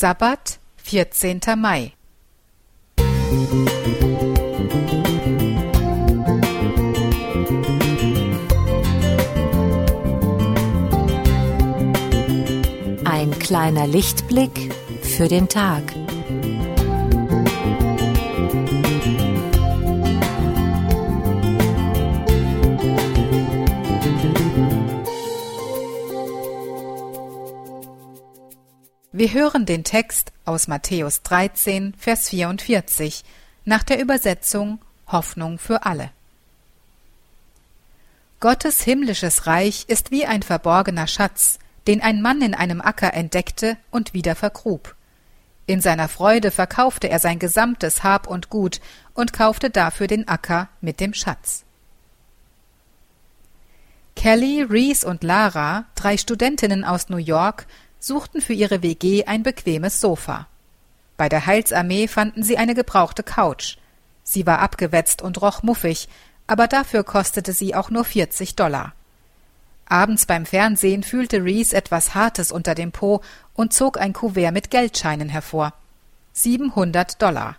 Sabbat, 14. Mai. Ein kleiner Lichtblick für den Tag. Wir hören den Text aus Matthäus 13, Vers 44 nach der Übersetzung Hoffnung für alle. Gottes himmlisches Reich ist wie ein verborgener Schatz, den ein Mann in einem Acker entdeckte und wieder vergrub. In seiner Freude verkaufte er sein gesamtes Hab und Gut und kaufte dafür den Acker mit dem Schatz. Kelly, Reese und Lara, drei Studentinnen aus New York, suchten für ihre WG ein bequemes Sofa. Bei der Heilsarmee fanden sie eine gebrauchte Couch. Sie war abgewetzt und roch muffig, aber dafür kostete sie auch nur 40 Dollar. Abends beim Fernsehen fühlte Reese etwas Hartes unter dem Po und zog ein Kuvert mit Geldscheinen hervor. 700 Dollar.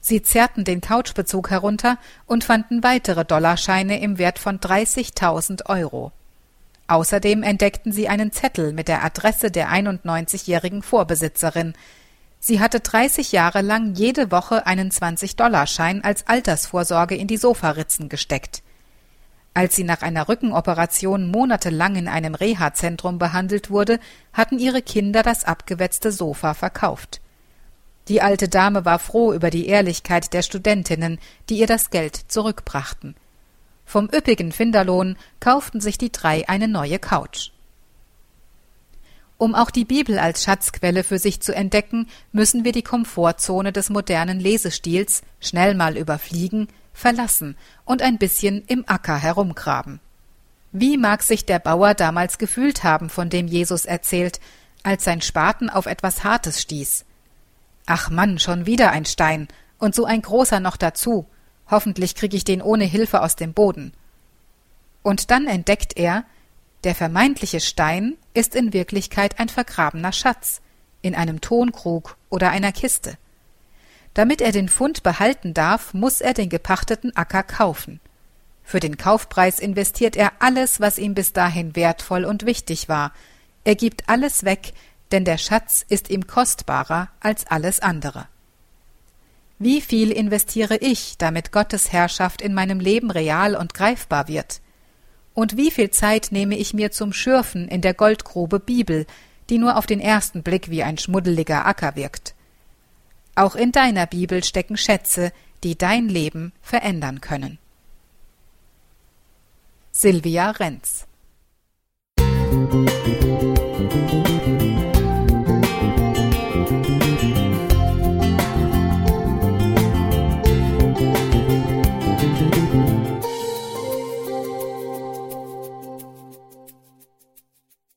Sie zerrten den Couchbezug herunter und fanden weitere Dollarscheine im Wert von 30.000 Euro. Außerdem entdeckten sie einen Zettel mit der Adresse der 91-jährigen Vorbesitzerin. Sie hatte 30 Jahre lang jede Woche einen 20-Dollar-Schein als Altersvorsorge in die Sofaritzen gesteckt. Als sie nach einer Rückenoperation monatelang in einem Reha-Zentrum behandelt wurde, hatten ihre Kinder das abgewetzte Sofa verkauft. Die alte Dame war froh über die Ehrlichkeit der Studentinnen, die ihr das Geld zurückbrachten. Vom üppigen Finderlohn kauften sich die drei eine neue Couch. Um auch die Bibel als Schatzquelle für sich zu entdecken, müssen wir die Komfortzone des modernen Lesestils schnell mal überfliegen, verlassen und ein bisschen im Acker herumgraben. Wie mag sich der Bauer damals gefühlt haben, von dem Jesus erzählt, als sein Spaten auf etwas Hartes stieß? Ach Mann, schon wieder ein Stein und so ein großer noch dazu. Hoffentlich krieg ich den ohne Hilfe aus dem Boden. Und dann entdeckt er, der vermeintliche Stein ist in Wirklichkeit ein vergrabener Schatz in einem Tonkrug oder einer Kiste. Damit er den Fund behalten darf, muss er den gepachteten Acker kaufen. Für den Kaufpreis investiert er alles, was ihm bis dahin wertvoll und wichtig war. Er gibt alles weg, denn der Schatz ist ihm kostbarer als alles andere. Wie viel investiere ich, damit Gottes Herrschaft in meinem Leben real und greifbar wird? Und wie viel Zeit nehme ich mir zum Schürfen in der Goldgrube Bibel, die nur auf den ersten Blick wie ein schmuddeliger Acker wirkt? Auch in deiner Bibel stecken Schätze, die dein Leben verändern können. Silvia Renz